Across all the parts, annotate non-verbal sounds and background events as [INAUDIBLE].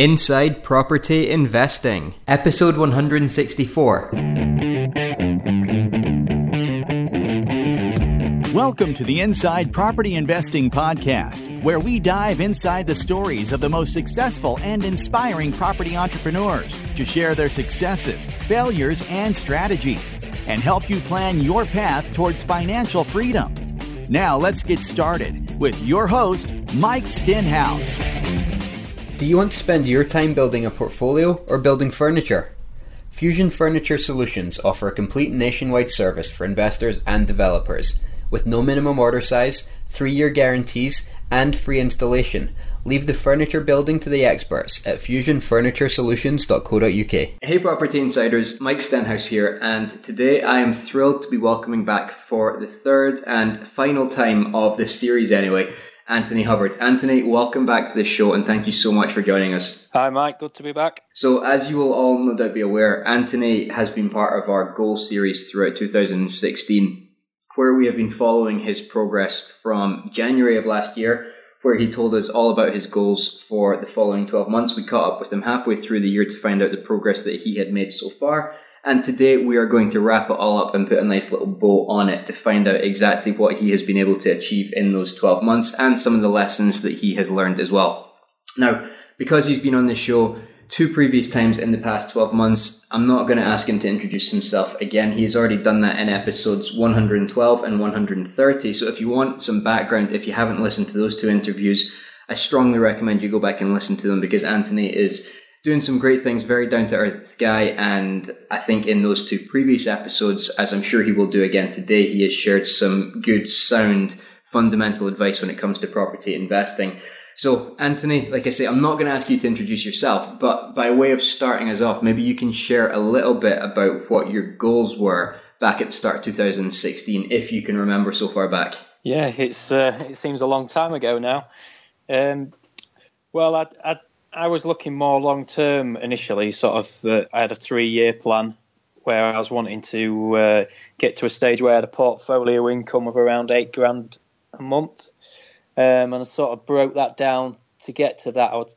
Inside Property Investing, Episode 164. Welcome to the Inside Property Investing Podcast, where we dive inside the stories of the most successful and inspiring property entrepreneurs to share their successes, failures, and strategies, and help you plan your path towards financial freedom. Now, let's get started with your host, Mike Stenhouse. Do you want to spend your time building a portfolio or building furniture? Fusion Furniture Solutions offer a complete nationwide service for investors and developers with no minimum order size, three year guarantees, and free installation. Leave the furniture building to the experts at fusionfurnituresolutions.co.uk. Hey, property insiders, Mike Stenhouse here, and today I am thrilled to be welcoming back for the third and final time of this series, anyway Anthony Hubbard. Anthony, welcome back to the show and thank you so much for joining us. Hi, Mike. Good to be back. So, as you will all no doubt be aware, Anthony has been part of our goal series throughout 2016, where we have been following his progress from January of last year, where he told us all about his goals for the following 12 months. We caught up with him halfway through the year to find out the progress that he had made so far. And today we are going to wrap it all up and put a nice little bow on it to find out exactly what he has been able to achieve in those 12 months and some of the lessons that he has learned as well. Now, because he's been on the show two previous times in the past 12 months, I'm not going to ask him to introduce himself again. He has already done that in episodes 112 and 130. So if you want some background, if you haven't listened to those two interviews, I strongly recommend you go back and listen to them because Anthony is doing some great things, very down to earth guy. And I think in those two previous episodes, as I'm sure he will do again today, he has shared some good, sound, fundamental advice when it comes to property investing. So, Anthony, like I say, I'm not going to ask you to introduce yourself, but by way of starting us off, maybe you can share a little bit about what your goals were back at the start of 2016, if you can remember so far back. Yeah, it's uh, it seems a long time ago now. Um, well, I, I I was looking more long term initially. Sort of, uh, I had a three year plan where I was wanting to uh, get to a stage where I had a portfolio income of around eight grand a month, um, and I sort of broke that down to get to that. I would,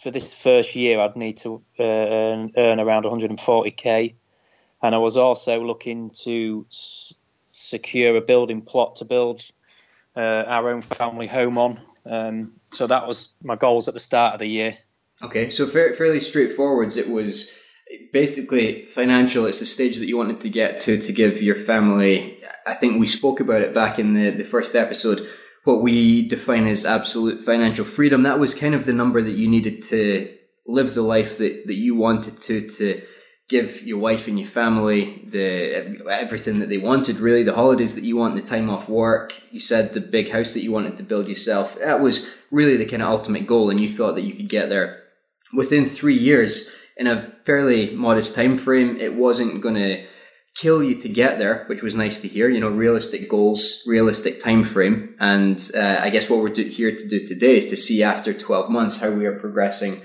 for this first year, I'd need to uh, earn, around 140k, and I was also looking to s- secure a building plot to build uh, our own family home on. Um, so that was my goals at the start of the year. Okay, so fairly straightforward. It was basically financial. It's the stage that you wanted to get to to give your family. I think we spoke about it back in the, the first episode. What we define as absolute financial freedom. That was kind of the number that you needed to live the life that, that you wanted to to give your wife and your family the everything that they wanted really the holidays that you want the time off work you said the big house that you wanted to build yourself that was really the kind of ultimate goal and you thought that you could get there within three years in a fairly modest time frame. It wasn't going to kill you to get there, which was nice to hear. You know, realistic goals, realistic time frame, and uh, I guess what we're here to do today is to see after twelve months how we are progressing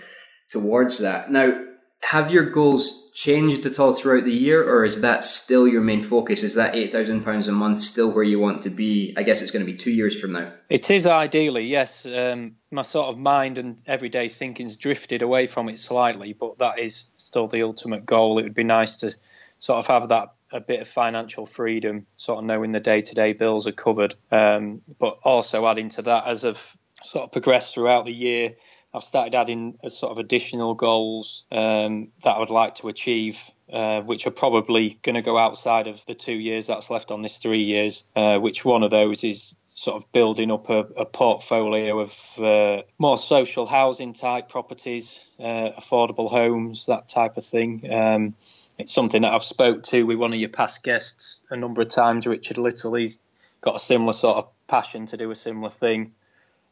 towards that. Now, have your goals changed at all throughout the year, or is that still your main focus? Is that eight thousand pounds a month still where you want to be? I guess it's going to be two years from now. It is ideally, yes. Um, my sort of mind and everyday thinking's drifted away from it slightly, but that is still the ultimate goal. It would be nice to sort of have that a bit of financial freedom, sort of knowing the day to day bills are covered, um, but also adding to that as I've sort of progressed throughout the year I've started adding a sort of additional goals um, that I would like to achieve, uh, which are probably going to go outside of the two years that's left on this three years. Uh, which one of those is sort of building up a, a portfolio of uh, more social housing type properties, uh, affordable homes, that type of thing. Um, it's something that I've spoke to with one of your past guests a number of times, Richard Little. He's got a similar sort of passion to do a similar thing.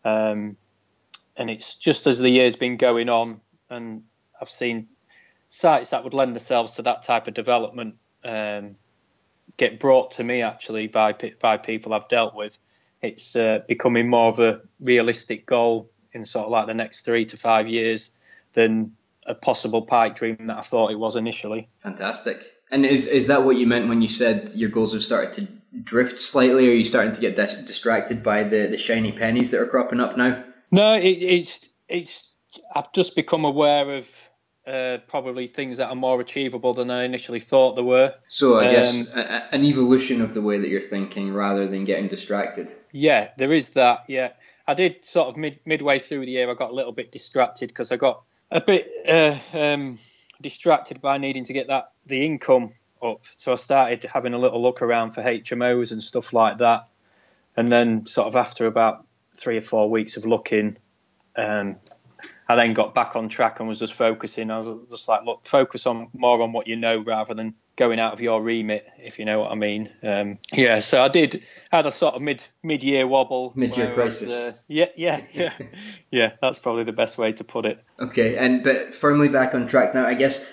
Um, and it's just as the year's been going on, and I've seen sites that would lend themselves to that type of development um, get brought to me actually by by people I've dealt with. It's uh, becoming more of a realistic goal in sort of like the next three to five years than a possible pipe dream that I thought it was initially. Fantastic. And is is that what you meant when you said your goals have started to drift slightly? Or are you starting to get dis- distracted by the, the shiny pennies that are cropping up now? No, it, it's it's I've just become aware of uh, probably things that are more achievable than I initially thought they were. So I um, guess a, an evolution of the way that you're thinking rather than getting distracted. Yeah, there is that. Yeah, I did sort of mid, midway through the year. I got a little bit distracted because I got a bit uh, um, distracted by needing to get that the income up. So I started having a little look around for HMOs and stuff like that. And then sort of after about three or four weeks of looking, um, I then got back on track and was just focusing. I was just like, look, focus on more on what you know rather than going out of your remit, if you know what I mean. Um, yeah, so I did had a sort of mid mid year wobble, mid year crisis. Uh, yeah, yeah, [LAUGHS] yeah, yeah. That's probably the best way to put it. Okay, and but firmly back on track now. I guess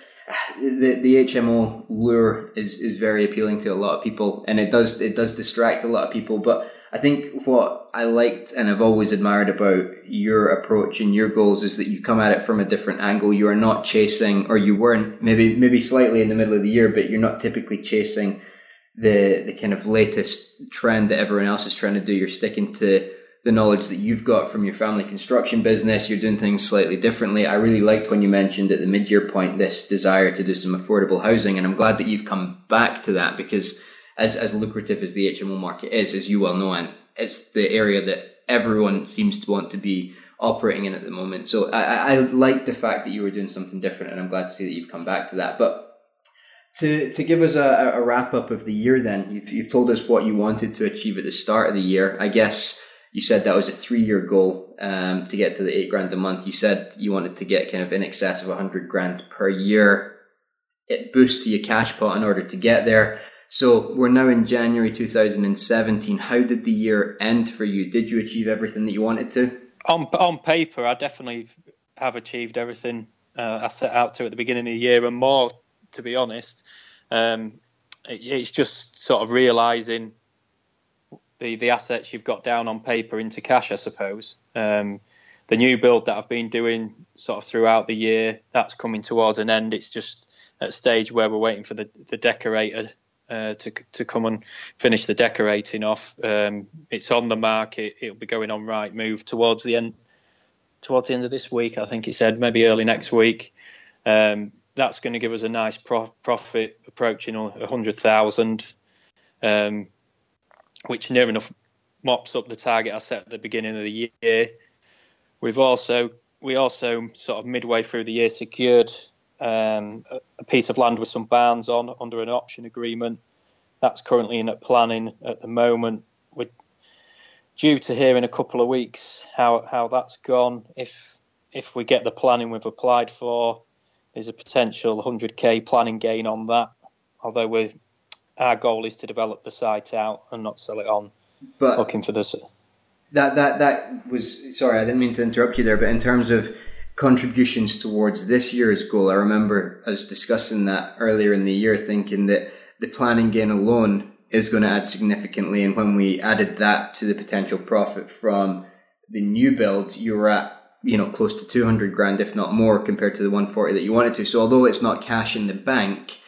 the the HMO lure is is very appealing to a lot of people, and it does it does distract a lot of people, but I think what I liked and I've always admired about your approach and your goals is that you come at it from a different angle. You are not chasing, or you weren't maybe maybe slightly in the middle of the year, but you're not typically chasing the the kind of latest trend that everyone else is trying to do. You're sticking to the knowledge that you've got from your family construction business. You're doing things slightly differently. I really liked when you mentioned at the mid year point this desire to do some affordable housing, and I'm glad that you've come back to that because as as lucrative as the HMO market is, as you well know, and it's the area that everyone seems to want to be operating in at the moment. So I, I like the fact that you were doing something different, and I'm glad to see that you've come back to that. But to to give us a, a wrap up of the year, then you've you've told us what you wanted to achieve at the start of the year. I guess you said that was a three year goal um, to get to the eight grand a month. You said you wanted to get kind of in excess of a hundred grand per year. It boosts to your cash pot in order to get there. So we're now in January 2017. How did the year end for you? Did you achieve everything that you wanted to? On on paper, I definitely have achieved everything uh, I set out to at the beginning of the year, and more. To be honest, um, it, it's just sort of realizing the the assets you've got down on paper into cash, I suppose. Um, the new build that I've been doing sort of throughout the year, that's coming towards an end. It's just at stage where we're waiting for the, the decorator uh, to to come and finish the decorating off. Um, it's on the market. It'll be going on Rightmove towards the end towards the end of this week. I think he said maybe early next week. Um, that's going to give us a nice pro- profit approaching a hundred thousand, um, which near enough mops up the target I set at the beginning of the year. We've also we also sort of midway through the year secured um, a piece of land with some barns on under an option agreement. That's currently in at planning at the moment. We're due to hear in a couple of weeks how how that's gone. If if we get the planning we've applied for, there's a potential 100k planning gain on that. Although we our goal is to develop the site out and not sell it on. But looking for this. That that that was sorry, I didn't mean to interrupt you there. But in terms of contributions towards this year's goal. I remember us discussing that earlier in the year, thinking that the planning gain alone is going to add significantly. And when we added that to the potential profit from the new build, you were at you know close to 200 grand, if not more, compared to the 140 that you wanted to. So although it's not cash in the bank,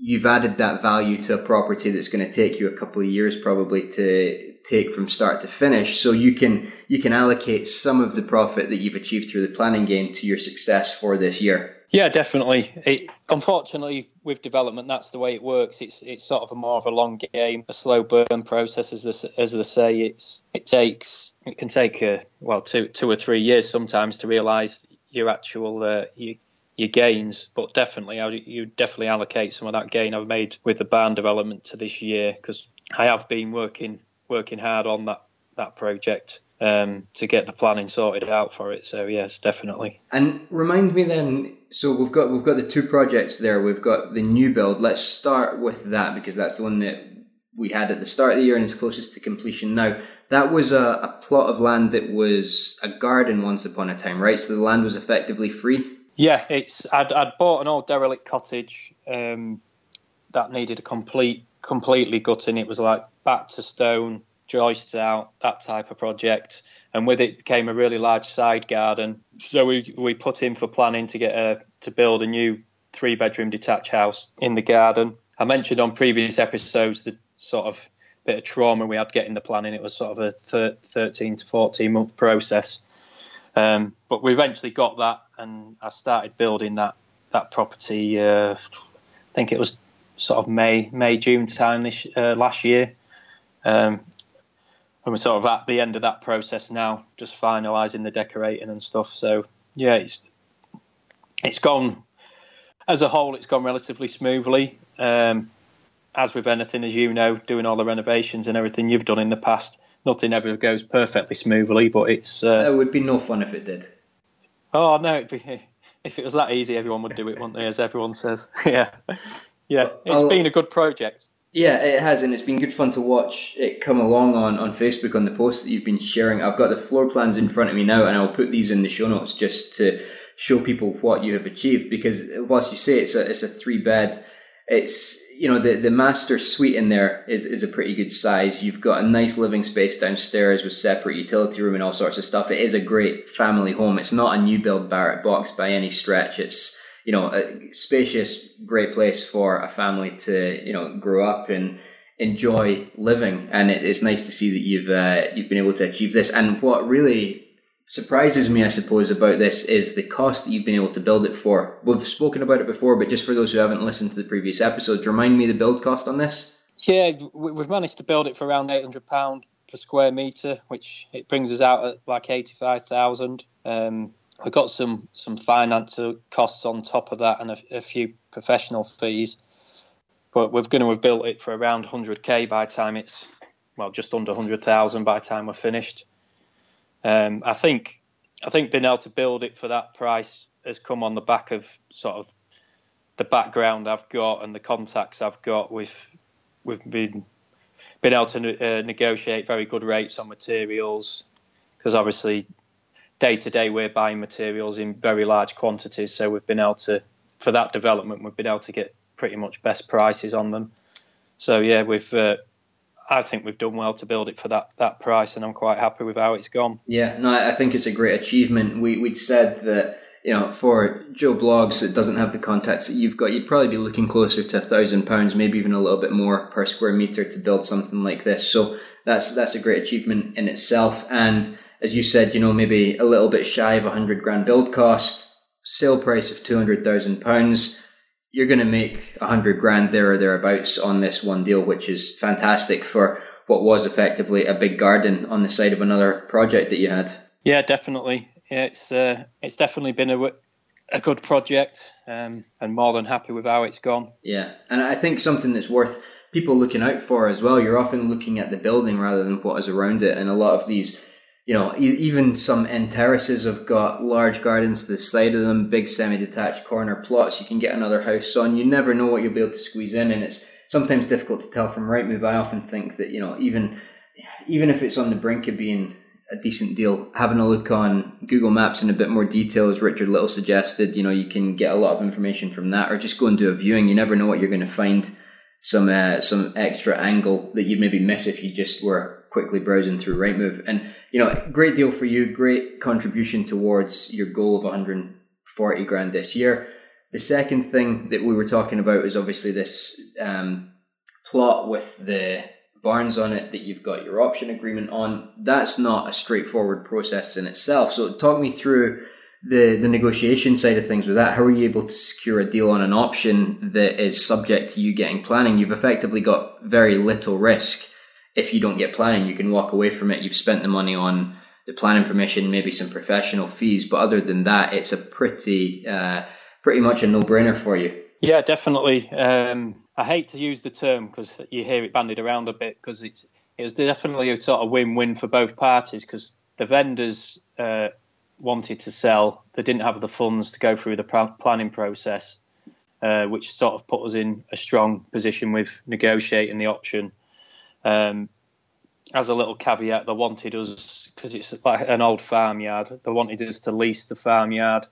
you've added that value to a property that's going to take you a couple of years probably to take from start to finish. So you can you can allocate some of the profit that you've achieved through the planning gain to your success for this year. Yeah definitely. It, unfortunately with development that's the way it works. It's it's sort of a more of a long game a slow burn process as they, as they say. It's it takes it can take a, well two two or three years sometimes to realize your actual uh, your, your gains, but definitely, I, you definitely allocate some of that gain I've made with the barn development to this year because I have been working working hard on that that project um, to get the planning sorted out for it. So yes, definitely. And remind me then. So we've got we've got the two projects there. We've got the new build. Let's start with that because that's the one that we had at the start of the year and is closest to completion now. That was a, a plot of land that was a garden once upon a time, right? So the land was effectively free. Yeah, it's I'd, I'd bought an old derelict cottage um, that needed a complete completely gutting. It was like back to stone, joists out, that type of project. And with it came a really large side garden. So we we put in for planning to get a to build a new three bedroom detached house in the garden. I mentioned on previous episodes the sort of bit of trauma we had getting the planning. It was sort of a thir- 13 to 14 month process. Um, but we eventually got that, and I started building that that property. Uh, I think it was sort of May, May, June time this uh, last year. Um, and we're sort of at the end of that process now, just finalising the decorating and stuff. So yeah, it's it's gone as a whole. It's gone relatively smoothly. Um, as with anything, as you know, doing all the renovations and everything you've done in the past, nothing ever goes perfectly smoothly. But it's uh, it would be no fun if it did. Oh no, be, if it was that easy, everyone would do it, wouldn't they? As everyone says, [LAUGHS] yeah, yeah. It's I'll, been a good project. Yeah, it has, and it's been good fun to watch it come along on, on Facebook on the posts that you've been sharing. I've got the floor plans in front of me now, and I'll put these in the show notes just to show people what you have achieved. Because whilst you say it's a it's a three bed, it's you know the the master suite in there is is a pretty good size. You've got a nice living space downstairs with separate utility room and all sorts of stuff. It is a great family home. It's not a new build Barratt box by any stretch. It's you know, a spacious, great place for a family to, you know, grow up and enjoy living. And it, it's nice to see that you've uh, you've been able to achieve this. And what really surprises me, I suppose, about this is the cost that you've been able to build it for. We've spoken about it before, but just for those who haven't listened to the previous episodes, remind me the build cost on this. Yeah, we've managed to build it for around eight hundred pound per square meter, which it brings us out at like eighty five thousand. Um, We've got some some financial costs on top of that and a, a few professional fees, but we're going to have built it for around 100k by the time it's well just under 100,000 by the time we're finished. Um, I think I think being able to build it for that price has come on the back of sort of the background I've got and the contacts I've got. We've we've been been able to uh, negotiate very good rates on materials because obviously day to day we're buying materials in very large quantities, so we've been able to for that development we've been able to get pretty much best prices on them. So yeah, we've uh, I think we've done well to build it for that that price, and I'm quite happy with how it's gone. Yeah, no, I think it's a great achievement. We we'd said that you know for Joe Bloggs that doesn't have the contacts that you've got, you'd probably be looking closer to a thousand pounds, maybe even a little bit more per square meter to build something like this. So that's that's a great achievement in itself, and as you said, you know, maybe a little bit shy of a hundred grand build cost, sale price of two hundred thousand pounds. You're going to make a hundred grand there or thereabouts on this one deal, which is fantastic for what was effectively a big garden on the side of another project that you had. Yeah, definitely. Yeah, it's uh, it's definitely been a a good project, um, and more than happy with how it's gone. Yeah, and I think something that's worth people looking out for as well. You're often looking at the building rather than what is around it, and a lot of these you know, even some end terraces have got large gardens to the side of them, big semi-detached corner plots. You can get another house on. You never know what you'll be able to squeeze in, and it's sometimes difficult to tell from Rightmove. I often think that you know, even even if it's on the brink of being a decent deal, having a look on Google Maps in a bit more detail, as Richard Little suggested, you know, you can get a lot of information from that, or just go and do a viewing. You never know what you're going to find some uh, some extra angle that you'd maybe miss if you just were quickly browsing through Rightmove. And you know, great deal for you, great contribution towards your goal of 140 grand this year. The second thing that we were talking about is obviously this um, plot with the barns on it that you've got your option agreement on. That's not a straightforward process in itself. So talk me through the the negotiation side of things with that. How are you able to secure a deal on an option that is subject to you getting planning? You've effectively got very little risk if you don't get planning, you can walk away from it. You've spent the money on the planning permission, maybe some professional fees, but other than that, it's a pretty, uh, pretty much a no-brainer for you. Yeah, definitely. Um, I hate to use the term because you hear it bandied around a bit because it's it was definitely a sort of win-win for both parties because the vendors uh, wanted to sell, they didn't have the funds to go through the planning process, uh, which sort of put us in a strong position with negotiating the option. Um, as a little caveat, they wanted us because it's like an old farmyard. They wanted us to lease the farmyard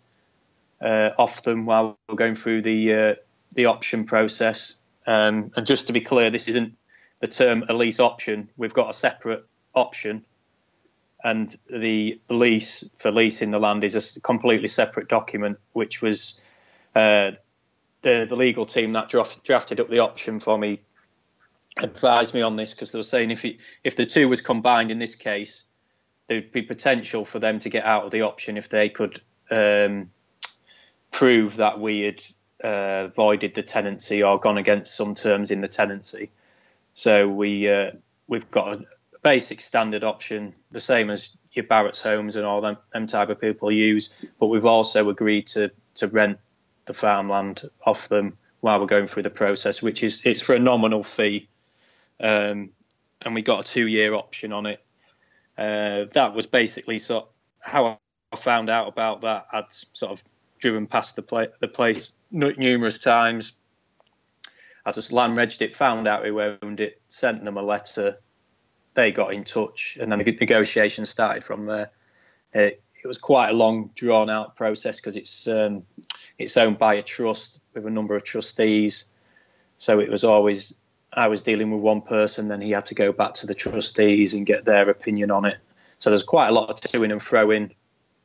uh, off them while we are going through the uh, the option process. Um, and just to be clear, this isn't the term a lease option. We've got a separate option, and the lease for leasing the land is a completely separate document, which was uh, the the legal team that draft, drafted up the option for me advised me on this because they were saying if it, if the two was combined in this case, there'd be potential for them to get out of the option if they could um, prove that we had uh, voided the tenancy or gone against some terms in the tenancy. So we uh, we've got a basic standard option, the same as your Barratt's homes and all them, them type of people use, but we've also agreed to to rent the farmland off them while we're going through the process, which is it's for a nominal fee, um, and we got a two year option on it. Uh, that was basically so how I found out about that. I'd sort of driven past the, pla- the place numerous times. I just land regged it, found out who owned it, sent them a letter. They got in touch, and then the negotiation started from there. It, it was quite a long, drawn out process because it's um, it's owned by a trust with a number of trustees. So it was always I was dealing with one person, then he had to go back to the trustees and get their opinion on it. So there's quite a lot of toing and froing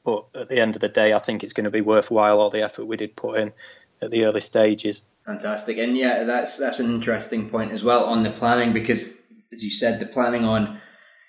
but at the end of the day, I think it's going to be worthwhile all the effort we did put in at the early stages. Fantastic, and yeah, that's that's an interesting point as well on the planning because, as you said, the planning on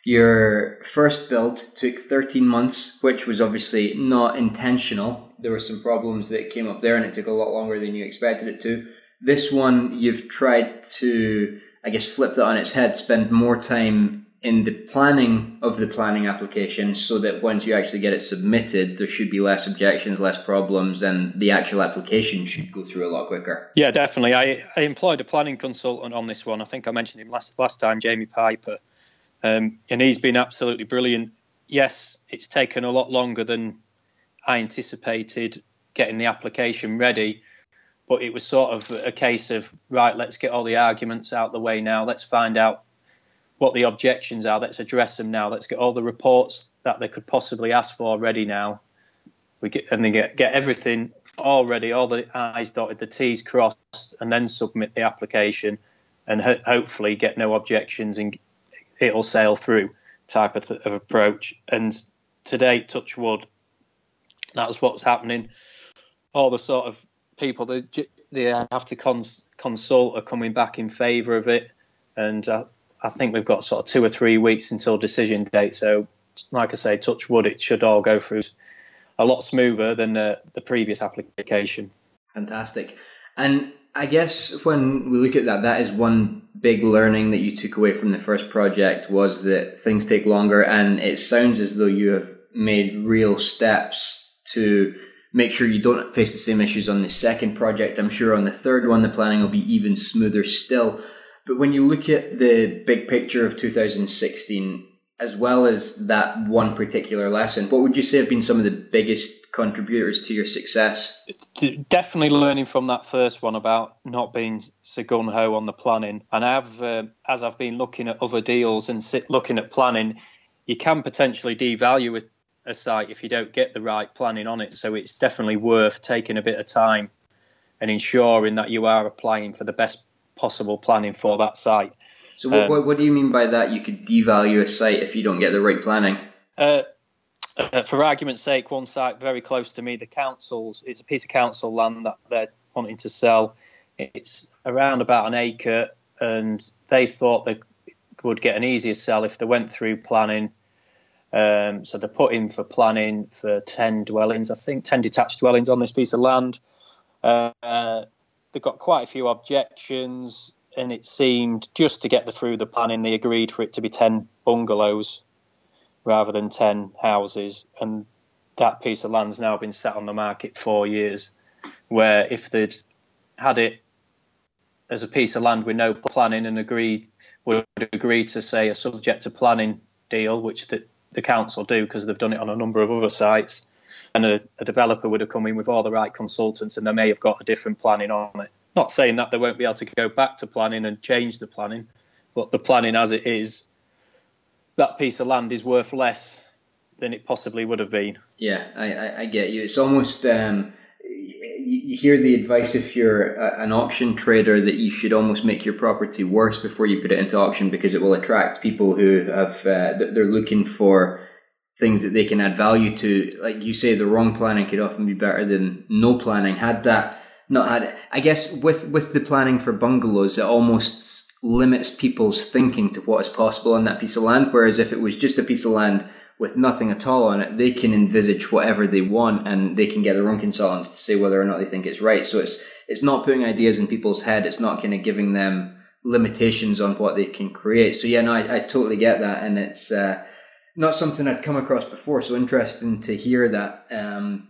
your first build took 13 months, which was obviously not intentional. There were some problems that came up there, and it took a lot longer than you expected it to. This one, you've tried to, I guess, flip that on its head, spend more time in the planning of the planning application so that once you actually get it submitted, there should be less objections, less problems, and the actual application should go through a lot quicker. Yeah, definitely. I, I employed a planning consultant on this one. I think I mentioned him last, last time, Jamie Piper, um, and he's been absolutely brilliant. Yes, it's taken a lot longer than I anticipated getting the application ready, but it was sort of a case of, right, let's get all the arguments out the way now. Let's find out what the objections are. Let's address them now. Let's get all the reports that they could possibly ask for ready now. We get and then get get everything all ready, all the I's dotted, the T's crossed, and then submit the application, and ho- hopefully get no objections and it'll sail through type of, th- of approach. And today, touch wood, that's what's happening. All the sort of people that they have to cons- consult are coming back in favour of it, and uh, I think we've got sort of two or three weeks until decision date. So, like I say, touch wood, it should all go through a lot smoother than the previous application. Fantastic. And I guess when we look at that, that is one big learning that you took away from the first project was that things take longer, and it sounds as though you have made real steps to make sure you don't face the same issues on the second project. I'm sure on the third one, the planning will be even smoother still. But when you look at the big picture of 2016, as well as that one particular lesson, what would you say have been some of the biggest contributors to your success? Definitely learning from that first one about not being so gun ho on the planning. And I've, uh, as I've been looking at other deals and sit, looking at planning, you can potentially devalue a, site if you don't get the right planning on it. So it's definitely worth taking a bit of time and ensuring that you are applying for the best possible planning for that site. So, what, um, what, what, do you mean by that? You could devalue a site if you don't get the right planning? Uh, uh, for argument's sake, one site very close to me, the council's, it's a piece of council land that they're wanting to sell. It's around about an acre, and they thought they would get an easier sell if they went through planning. Um, so they put in for planning for 10 dwellings, I think, 10 detached dwellings on this piece of land. Uh, they got quite a few objections, and it seemed just to get the, through the planning, they agreed for it to be 10 bungalows rather than 10 houses. And that piece of land's now been set on the market four years. Where if they'd had it as a piece of land with no planning and agreed would agree to say a subject to planning deal, which the, the council do because they've done it on a number of other sites, and a, a, developer would have come in with all the right consultants and they may have got a different planning on it. Not saying that they won't be able to go back to planning and change the planning, but the planning as it is, that piece of land is worth less than it possibly would have been. Yeah, I, I, I get you. It's almost um, you hear the advice if you're a, an auction trader that you should almost make your property worse before you put it into auction because it will attract people who have uh, they're looking for things that they can add value to. Like you say, the wrong planning could often be better than no planning. Had that not had, I guess with with the planning for bungalows, it almost limits people's thinking to what is possible on that piece of land. Whereas if it was just a piece of land with nothing at all on it, they can envisage whatever they want and they can get their own consultants to say whether or not they think it's right. So it's it's not putting ideas in people's head. It's not kind of giving them limitations on what they can create. So yeah, no, I, I totally get that, and it's uh, not something I'd come across before. So interesting to hear that. Um,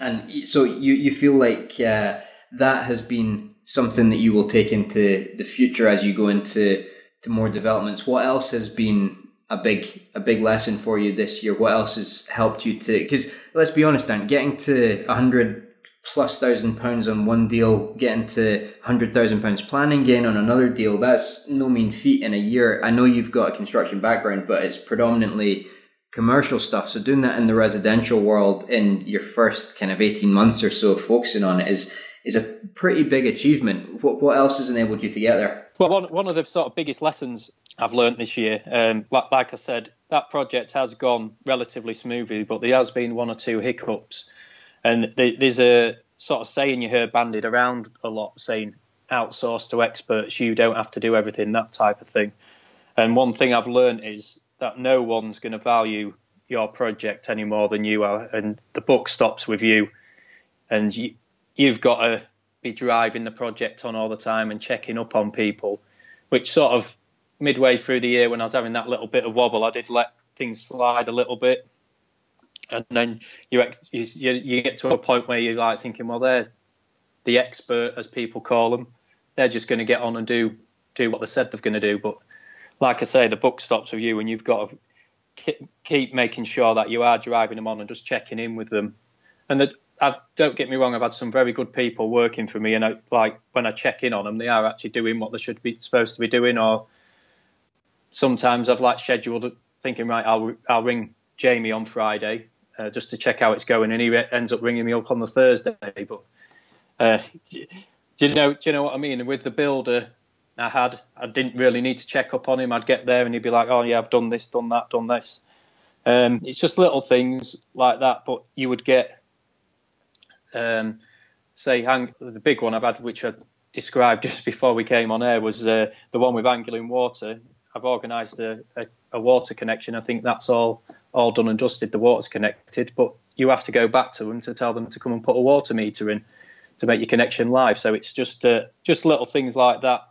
and so you you feel like uh, that has been something that you will take into the future as you go into to more developments. What else has been a big a big lesson for you this year? What else has helped you to? Because let's be honest, Dan, getting to a hundred plus thousand pounds on one deal, getting to hundred thousand pounds planning gain on another deal, that's no mean feat in a year. I know you've got a construction background, but it's predominantly commercial stuff. So doing that in the residential world in your first kind of eighteen months or so, focusing on it is is a pretty big achievement. What what else has enabled you to get there? Well, one one of the sort of biggest lessons I've learned this year, um, like, like I said, that project has gone relatively smoothly, but there has been one or two hiccups and there's a sort of saying you hear bandied around a lot saying outsource to experts, you don't have to do everything, that type of thing. And one thing I've learned is that no one's going to value your project any more than you are. And the book stops with you. And you, you've got to be driving the project on all the time and checking up on people, which sort of midway through the year when I was having that little bit of wobble, I did let things slide a little bit and then you, you you get to a point where you're like thinking, well, they're the expert, as people call them. They're just going to get on and do do what they said they're going to do. But like I say, the book stops with you, and you've got to keep making sure that you are driving them on and just checking in with them. And that, I, don't get me wrong, I've had some very good people working for me, and I, like when I check in on them, they are actually doing what they should be supposed to be doing. Or sometimes I've like scheduled thinking, right, I'll I'll ring Jamie on Friday uh, just to check how it's going, and he ends up ringing me up on the Thursday. But uh, do you know? Do you know what I mean? And with the builder, I had I didn't really need to check up on him. I'd get there and he'd be like, "Oh yeah, I've done this, done that, done this." Um, it's just little things like that, but you would get, um, say, hang, the big one I've had, which I described [LAUGHS] just before we came on air, was uh, the one with Anglian Water. I've organised a, a, a, water connection. I think that's all all done and dusted. The water's connected, but you have to go back to them to tell them to come and put a water meter in to make your connection live. So it's just uh, just little things like that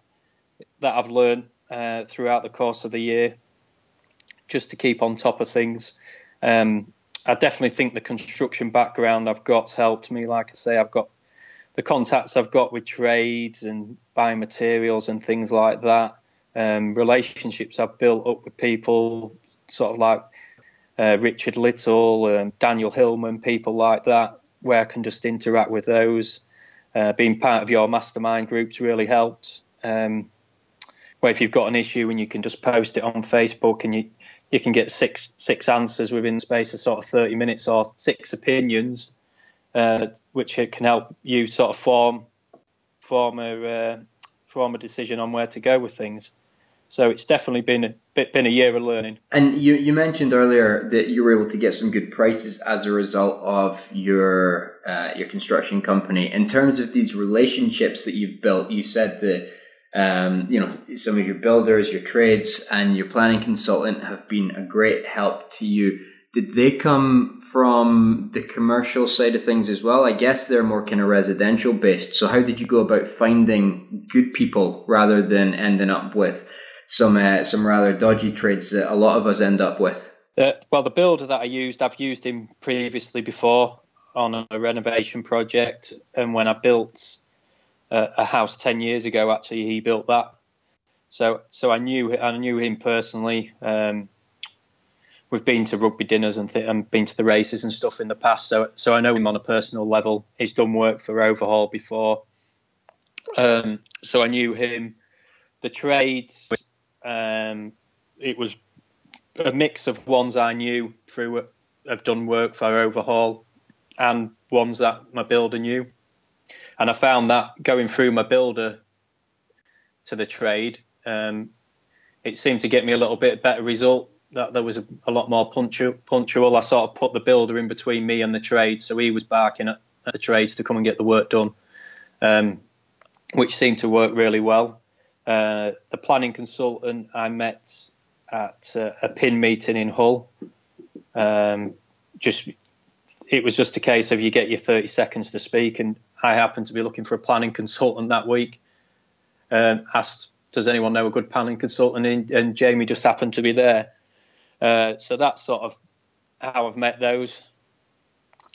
that I've learned uh, throughout the course of the year, just to keep on top of things. Um, I definitely think the construction background I've got helped me. Like I say, I've got the contacts I've got with trades and buying materials and things like that um, relationships I've built up with people, sort of like uh, Richard Little, um, Daniel Hillman, people like that, where I can just interact with those. Uh, being part of your mastermind groups really helped. Um, where if you've got an issue and you can just post it on Facebook and you you can get six six answers within the space of sort of 30 minutes or six opinions, uh, which can help you sort of form form a uh, form a decision on where to go with things. So it's definitely been a been a year of learning. And you, you mentioned earlier that you were able to get some good prices as a result of your uh, your construction company. In terms of these relationships that you've built, you said that um, you know some of your builders, your trades, and your planning consultant have been a great help to you. Did they come from the commercial side of things as well? I guess they're more kind of residential based. So how did you go about finding good people rather than ending up with some uh, some rather dodgy trades that a lot of us end up with. Uh, well, the builder that I used, I've used him previously before on a renovation project, and when I built a, house ten years ago, actually he built that. So so I knew I knew him personally. Um, we've been to rugby dinners and, th- and been to the races and stuff in the past, so so I know him on a personal level. He's done work for Overhaul before, um, so I knew him. The trades um, it was a mix of ones I knew through have done work for Overhaul and ones that my builder knew. And I found that going through my builder to the trade, um, it seemed to get me a little bit better result. That there was a, a lot more punctual. I sort of put the builder in between me and the trade, so he was barking at, at the trades to come and get the work done, um, which seemed to work really well. Uh, the planning consultant I met at uh, a PIN meeting in Hull, Um, just it was just a case of you get your 30 seconds to speak, and I happened to be looking for a planning consultant that week. Um, asked, "Does anyone know a good planning consultant?" And, and Jamie just happened to be there. Uh, so that's sort of how I've met those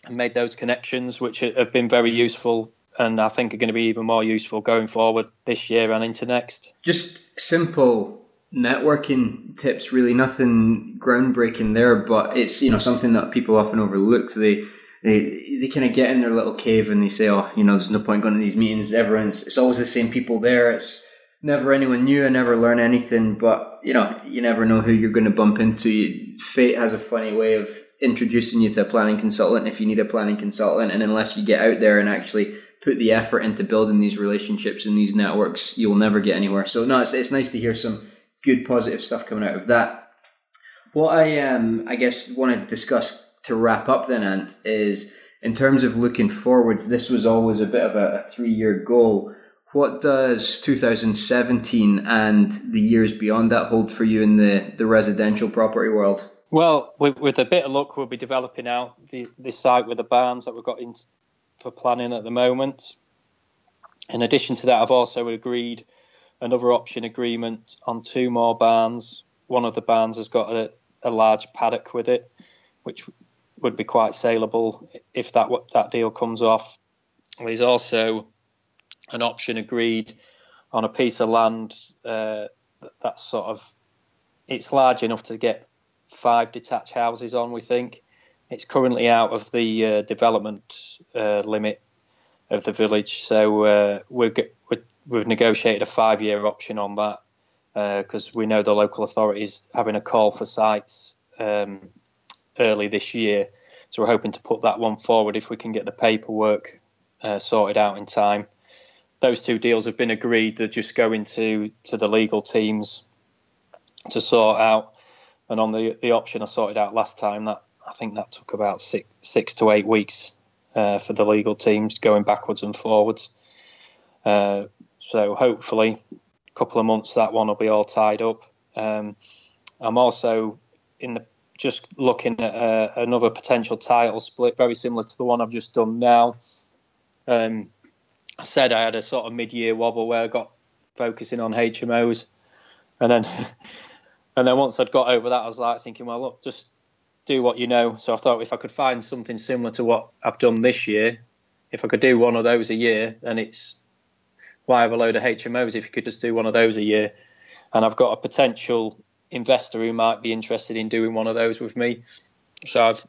and made those connections, which have been very useful and I think are going to be even more useful going forward this year and into next. Just simple networking tips, really nothing groundbreaking there, but it's you know something that people often overlook. They they they kind of get in their little cave and they say, oh, you know, there's no point going to these meetings. Everyone's it's always the same people there. It's never anyone new. I never learn anything, but you know, you never know who you're going to bump into. Fate has a funny way of introducing you to a planning consultant if you need a planning consultant, and unless you get out there and actually put the effort into building these relationships and these networks, you'll never get anywhere. So no, it's, it's nice to hear some good positive stuff coming out of that. What I um I guess want to discuss to wrap up then, Ant, is in terms of looking forwards. This was always a bit of a, a three year goal. What does 2017 and the years beyond that hold for you in the, the residential property world? Well, with, with a bit of luck, we'll be developing out the, the site with the barns that we've got in, for planning at the moment. In addition to that, I've also agreed another option agreement on two more barns. One of the barns has got a, a large paddock with it, which would be quite saleable if that that deal comes off. There's also an option agreed on a piece of land uh, that's sort of it's large enough to get five detached houses on. We think it's currently out of the uh, development uh, limit of the village, so uh, we're, we've negotiated a five-year option on that because uh, we know the local authorities having a call for sites um, early this year. So we're hoping to put that one forward if we can get the paperwork uh, sorted out in time. Those two deals have been agreed. They're just going to to the legal teams to sort out. And on the the option I sorted out last time, that I think that took about six six to eight weeks uh, for the legal teams going backwards and forwards. Uh, so hopefully, a couple of months that one will be all tied up. Um, I'm also in the just looking at uh, another potential title split, very similar to the one I've just done now. Um, I said I had a sort of mid-year wobble where I got focusing on HMOs, and then [LAUGHS] and then once I'd got over that, I was like thinking, well, look, just do what you know. So I thought if I could find something similar to what I've done this year, if I could do one of those a year, then it's why have a load of HMOs if you could just do one of those a year. And I've got a potential investor who might be interested in doing one of those with me. So I've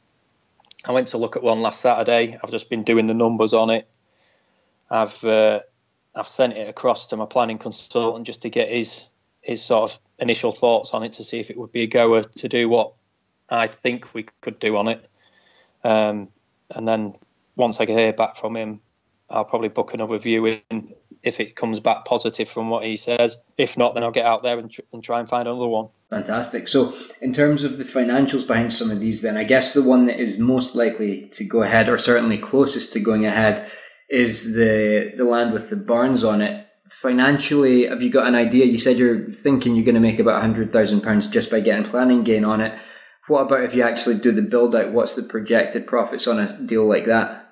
I went to look at one last Saturday. I've just been doing the numbers on it. I've uh, I've sent it across to my planning consultant just to get his his sort of initial thoughts on it to see if it would be a goer to do what I think we could do on it. Um, and then once I hear back from him, I'll probably book another viewing if it comes back positive from what he says. If not, then I'll get out there and, tr- and try and find another one. Fantastic. So, in terms of the financials behind some of these, then I guess the one that is most likely to go ahead, or certainly closest to going ahead, is the the land with the barns on it. Financially, have you got an idea? You said you're thinking you're going to make about hundred thousand pounds just by getting planning gain on it. What about if you actually do the build out? What's the projected profits on a deal like that?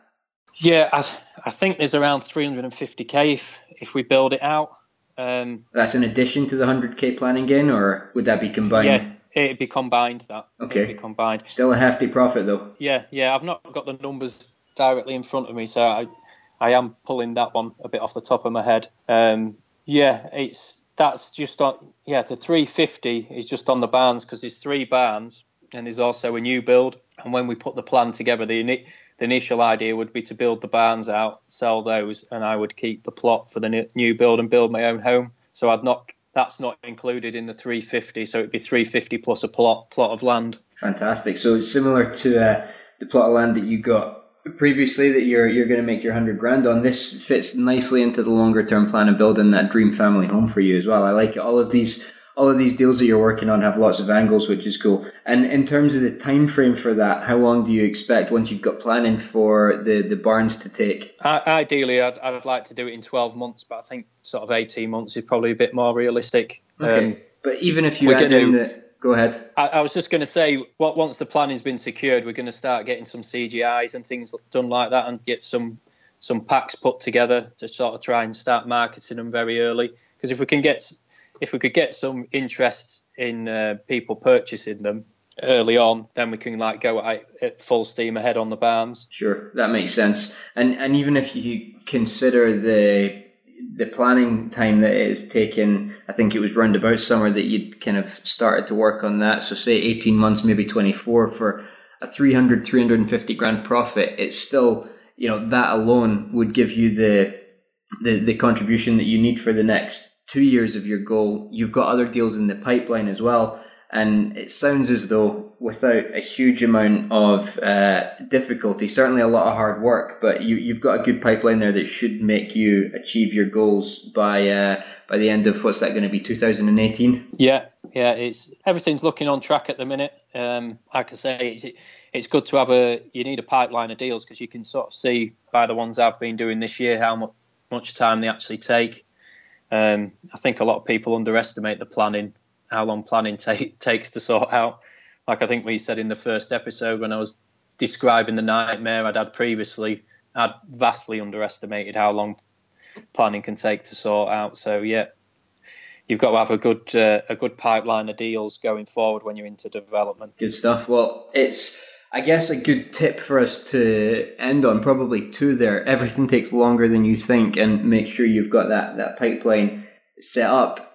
Yeah, I, I think there's around 350k if, if we build it out. Um, That's in addition to the 100k planning gain, or would that be combined? Yeah, it'd be combined. That okay, it'd be combined. Still a hefty profit though. Yeah, yeah. I've not got the numbers directly in front of me, so I I am pulling that one a bit off the top of my head. Um, yeah, it's that's just on. Yeah, the 350 is just on the barns because there's three barns and there's also a new build. And when we put the plan together, the, the initial idea would be to build the barns out, sell those, and I would keep the plot for the new build and build my own home. So I'd not that's not included in the 350, so it'd be 350 plus a plot plot of land. Fantastic. So similar to uh, the plot of land that you got previously that you're you're going to make your hundred grand on. This fits nicely into the longer term plan of building that dream family home for you as well. I like all of these all of these deals that you're working on have lots of angles, which is cool. And in terms of the time frame for that, how long do you expect once you've got planning for the, the barns to take? Ideally, I'd, I'd like to do it in 12 months, but I think sort of 18 months is probably a bit more realistic. Okay. Um, but even if you add in the Go ahead. I, I was just going to say, what once the planning's been secured, we're going to start getting some CGIs and things done like that, and get some some packs put together to sort of try and start marketing them very early. Because if we can get if we could get some interest in uh, people purchasing them early on, then we can like go at, at, full steam ahead on the barns. Sure, that makes sense. And and even if you consider the the planning time that it has taken, I think it was round about summer that you'd kind of started to work on that. So say 18 months, maybe 24 for a 300, 350 grand profit. It's still, you know, that alone would give you the, the, the contribution that you need for the next two years of your goal. You've got other deals in the pipeline as well. And it sounds as though without a huge amount of uh, difficulty, certainly a lot of hard work, but you, you've got a good pipeline there that should make you achieve your goals by uh, by the end of what's that going to be, 2018? Yeah, yeah, it's everything's looking on track at the minute. Um, like I say, it's, it's good to have a you need a pipeline of deals because you can sort of see by the ones I've been doing this year how much, time they actually take. Um, I think a lot of people underestimate the planning how long planning takes to sort out. Like I think we said in the first episode when I was describing the nightmare I'd had previously, I'd vastly underestimated how long planning can take to sort out. So yeah, you've got to have a good uh, a good pipeline of deals going forward when you're into development. Good stuff. Well, it's I guess a good tip for us to end on probably two there. Everything takes longer than you think, and make sure you've got that that pipeline set up.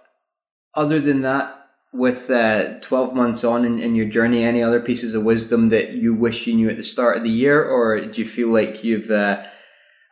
Other than that, with uh, 12 months on in, in, your journey, any other pieces of wisdom that you wish you knew at the start of the year, or do you feel like you've, uh,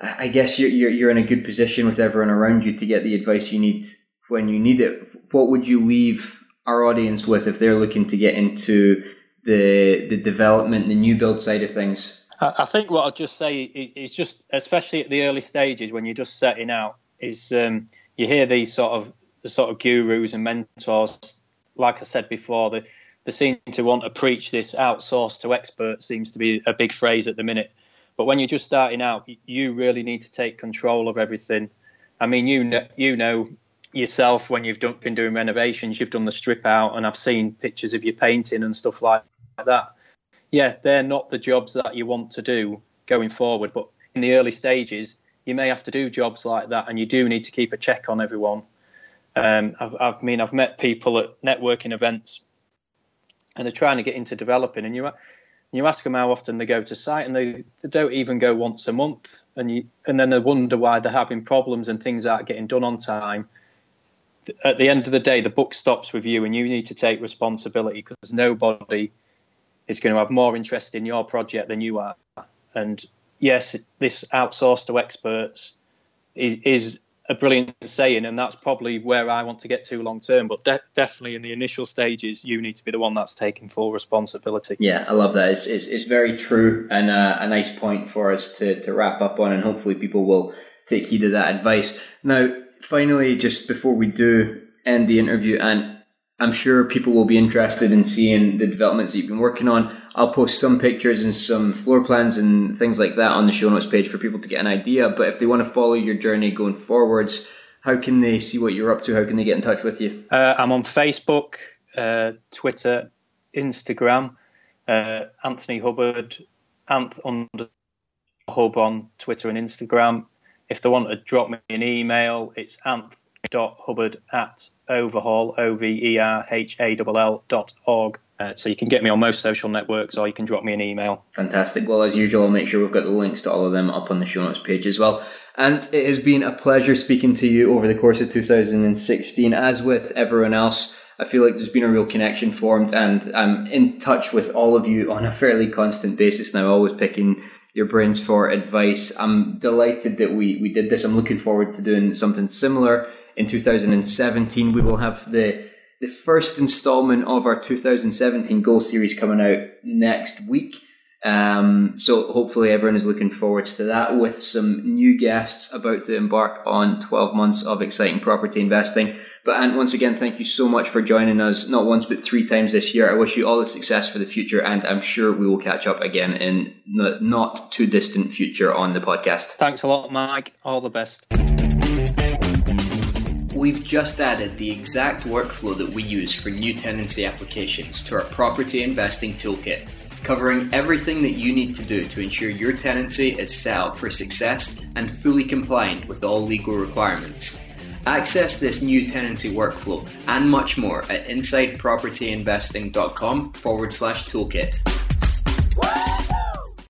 I guess you're, you're, you're in a good position with everyone around you to get the advice you need when you need it? What would you leave our audience with if they're looking to get into the the development, the new build side of things? I think what I'll just say is just, especially at the early stages when you're just setting out, is um, you hear these sort of the sort of gurus and mentors like I said before, they, they seem to want to preach this outsourced to experts seems to be a big phrase at the minute. But when you're just starting out, you really need to take control of everything. I mean, you know, you know yourself when you've done, been doing renovations, you've done the strip out, and I've seen pictures of your painting and stuff like that. Yeah, they're not the jobs that you want to do going forward, but in the early stages, you may have to do jobs like that, and you do need to keep a check on everyone. Um, I've, I mean, I've met people at networking events, and they're trying to get into developing, and you you ask them how often they go to site, and they, they don't even go once a month, and you and then they wonder why they're having problems and things aren't getting done on time. At the end of the day, the book stops with you, and you need to take responsibility because nobody is going to have more interest in your project than you are. And yes, this outsourced to experts is, is a brilliant saying, and that's probably where I want to get to long term. But de- definitely in the initial stages, you need to be the one that's taking full responsibility. Yeah, I love that. It's, it's, it's very true and uh, a nice point for us to, to wrap up on, and hopefully people will take heed of that advice. Now, finally, just before we do end the interview, and I'm sure people will be interested in seeing the developments that you've been working on. I'll post some pictures and some floor plans and things like that on the show notes page for people to get an idea. But if they want to follow your journey going forwards, how can they see what you're up to? How can they get in touch with you? Uh, I'm on Facebook, uh, Twitter, Instagram, uh, Anthony Hubbard, Anth under Hub on Twitter and Instagram. If they want to drop me an email, it's anth.hubbard at overhall, O V E R H A L L dot org. Uh, so you can get me on most social networks or you can drop me an email. Fantastic. Well, as usual, I'll make sure we've got the links to all of them up on the show notes page as well. And it has been a pleasure speaking to you over the course of 2016. As with everyone else, I feel like there's been a real connection formed and I'm in touch with all of you on a fairly constant basis now, always picking your brains for advice. I'm delighted that we, we did this. I'm looking forward to doing something similar in 2017. We will have the the first installment of our 2017 goal series coming out next week. Um, so hopefully everyone is looking forward to that with some new guests about to embark on 12 months of exciting property investing. But and once again, thank you so much for joining us, not once but three times this year. I wish you all the success for the future, and I'm sure we will catch up again in not too distant future on the podcast. Thanks a lot, Mike. All the best. We've just added the exact workflow that we use for new tenancy applications to our property investing toolkit, covering everything that you need to do to ensure your tenancy is set up for success and fully compliant with all legal requirements. Access this new tenancy workflow and much more at insidepropertyinvesting.com forward slash toolkit.